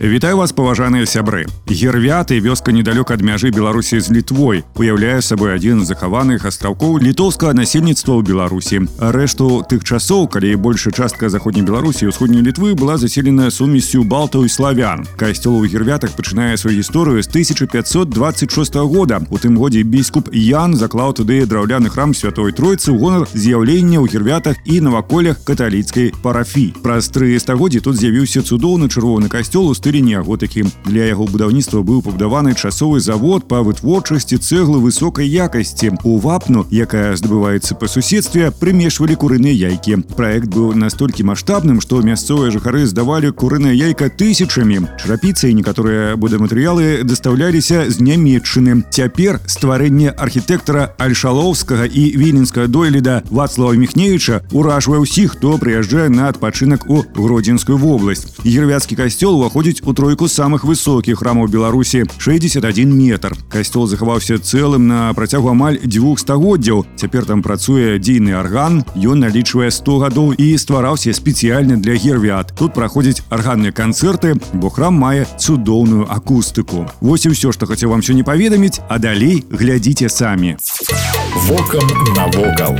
Вітаю вас паважаныя сябры гервяты вёска недалёк ад мяжы беларусі з літвой уяўляе сабой адзін з захаваных астраўкоў літоўскага насельніцтва ў беларусі рэшту тых часоў калі большая частка заходняй беларусі ўсходняй літвы была заселена сумесю балтаў і славян касцёл у гервятах пачынае сваю гісторыю з 1526 года у тым годзе біскуп ян заклаў туды драўляны храм святой тройцы ў гонар з'яўлення ў гервятах і наваколях каталіцкай парафі праз тры стагоддзі тут з'явіўся цудоўны чырвоны касцёл у стылі стылі неаготыкі для яго будаўніцтва быў пабудаваны часовы завод па вытворчасці цэглы высокай якасці у вапну якая здабываецца па суседстве прымешвалі курыныя яйкі проект быў настолькі маштабным што мясцовыя жыхары здавалі курынае яйка тысячамі чарапіцы і некаторыя будаматэрыялы дастаўляліся з нямметчыны цяпер стварэнне архітэктара альшалоўскага і віленскага дойліда вацлава міхневіча уражвае ўсіх хто прыязджае на адпачынак у гродзенскую вобласць гервяцкі касцёл уваходзіць у тройку самых высокіх храмаў беларусі 61 метр касцёл захаваўся цэлым на працягу амаль дзвюх стагоддзяў цяпер там працуе дзейны арган ён налічвае 100 гадоў і ствараўся спецыяльна для гервят тут праходзяць арганныя канцэрты бо храм мае цудоўную акустыку Вось і ўсё што хацеў вам сёння паведаміць а далей глядзіце самі Вокам навокал.